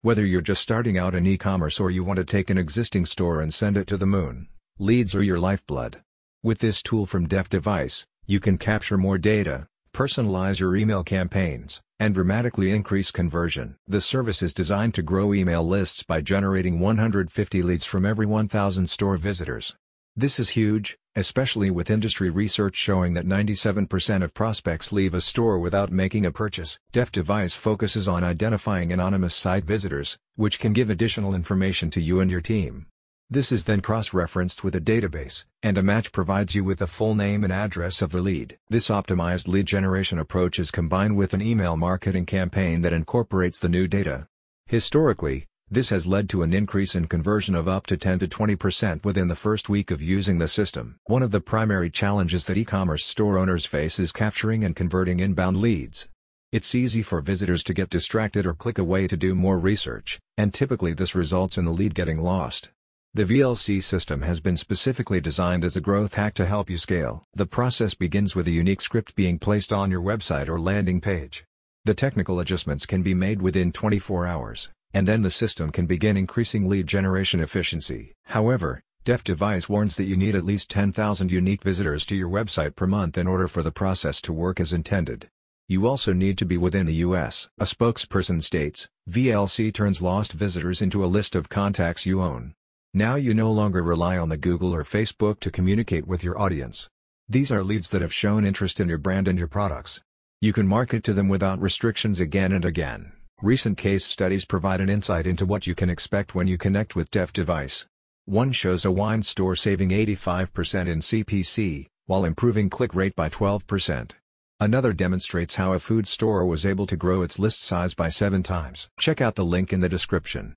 Whether you're just starting out in e-commerce or you want to take an existing store and send it to the moon, leads are your lifeblood. With this tool from DefDevice, you can capture more data, personalize your email campaigns, and dramatically increase conversion. The service is designed to grow email lists by generating 150 leads from every 1,000 store visitors. This is huge, especially with industry research showing that 97% of prospects leave a store without making a purchase. DefDevice focuses on identifying anonymous site visitors, which can give additional information to you and your team. This is then cross-referenced with a database, and a match provides you with the full name and address of the lead. This optimized lead generation approach is combined with an email marketing campaign that incorporates the new data. Historically, this has led to an increase in conversion of up to 10 to 20% within the first week of using the system. One of the primary challenges that e-commerce store owners face is capturing and converting inbound leads. It's easy for visitors to get distracted or click away to do more research, and typically this results in the lead getting lost. The VLC system has been specifically designed as a growth hack to help you scale. The process begins with a unique script being placed on your website or landing page. The technical adjustments can be made within 24 hours and then the system can begin increasing lead generation efficiency. However, DefDevice warns that you need at least 10,000 unique visitors to your website per month in order for the process to work as intended. You also need to be within the US. A spokesperson states, VLC turns lost visitors into a list of contacts you own. Now you no longer rely on the Google or Facebook to communicate with your audience. These are leads that have shown interest in your brand and your products. You can market to them without restrictions again and again. Recent case studies provide an insight into what you can expect when you connect with DefDevice. One shows a wine store saving 85% in CPC, while improving click rate by 12%. Another demonstrates how a food store was able to grow its list size by 7 times. Check out the link in the description.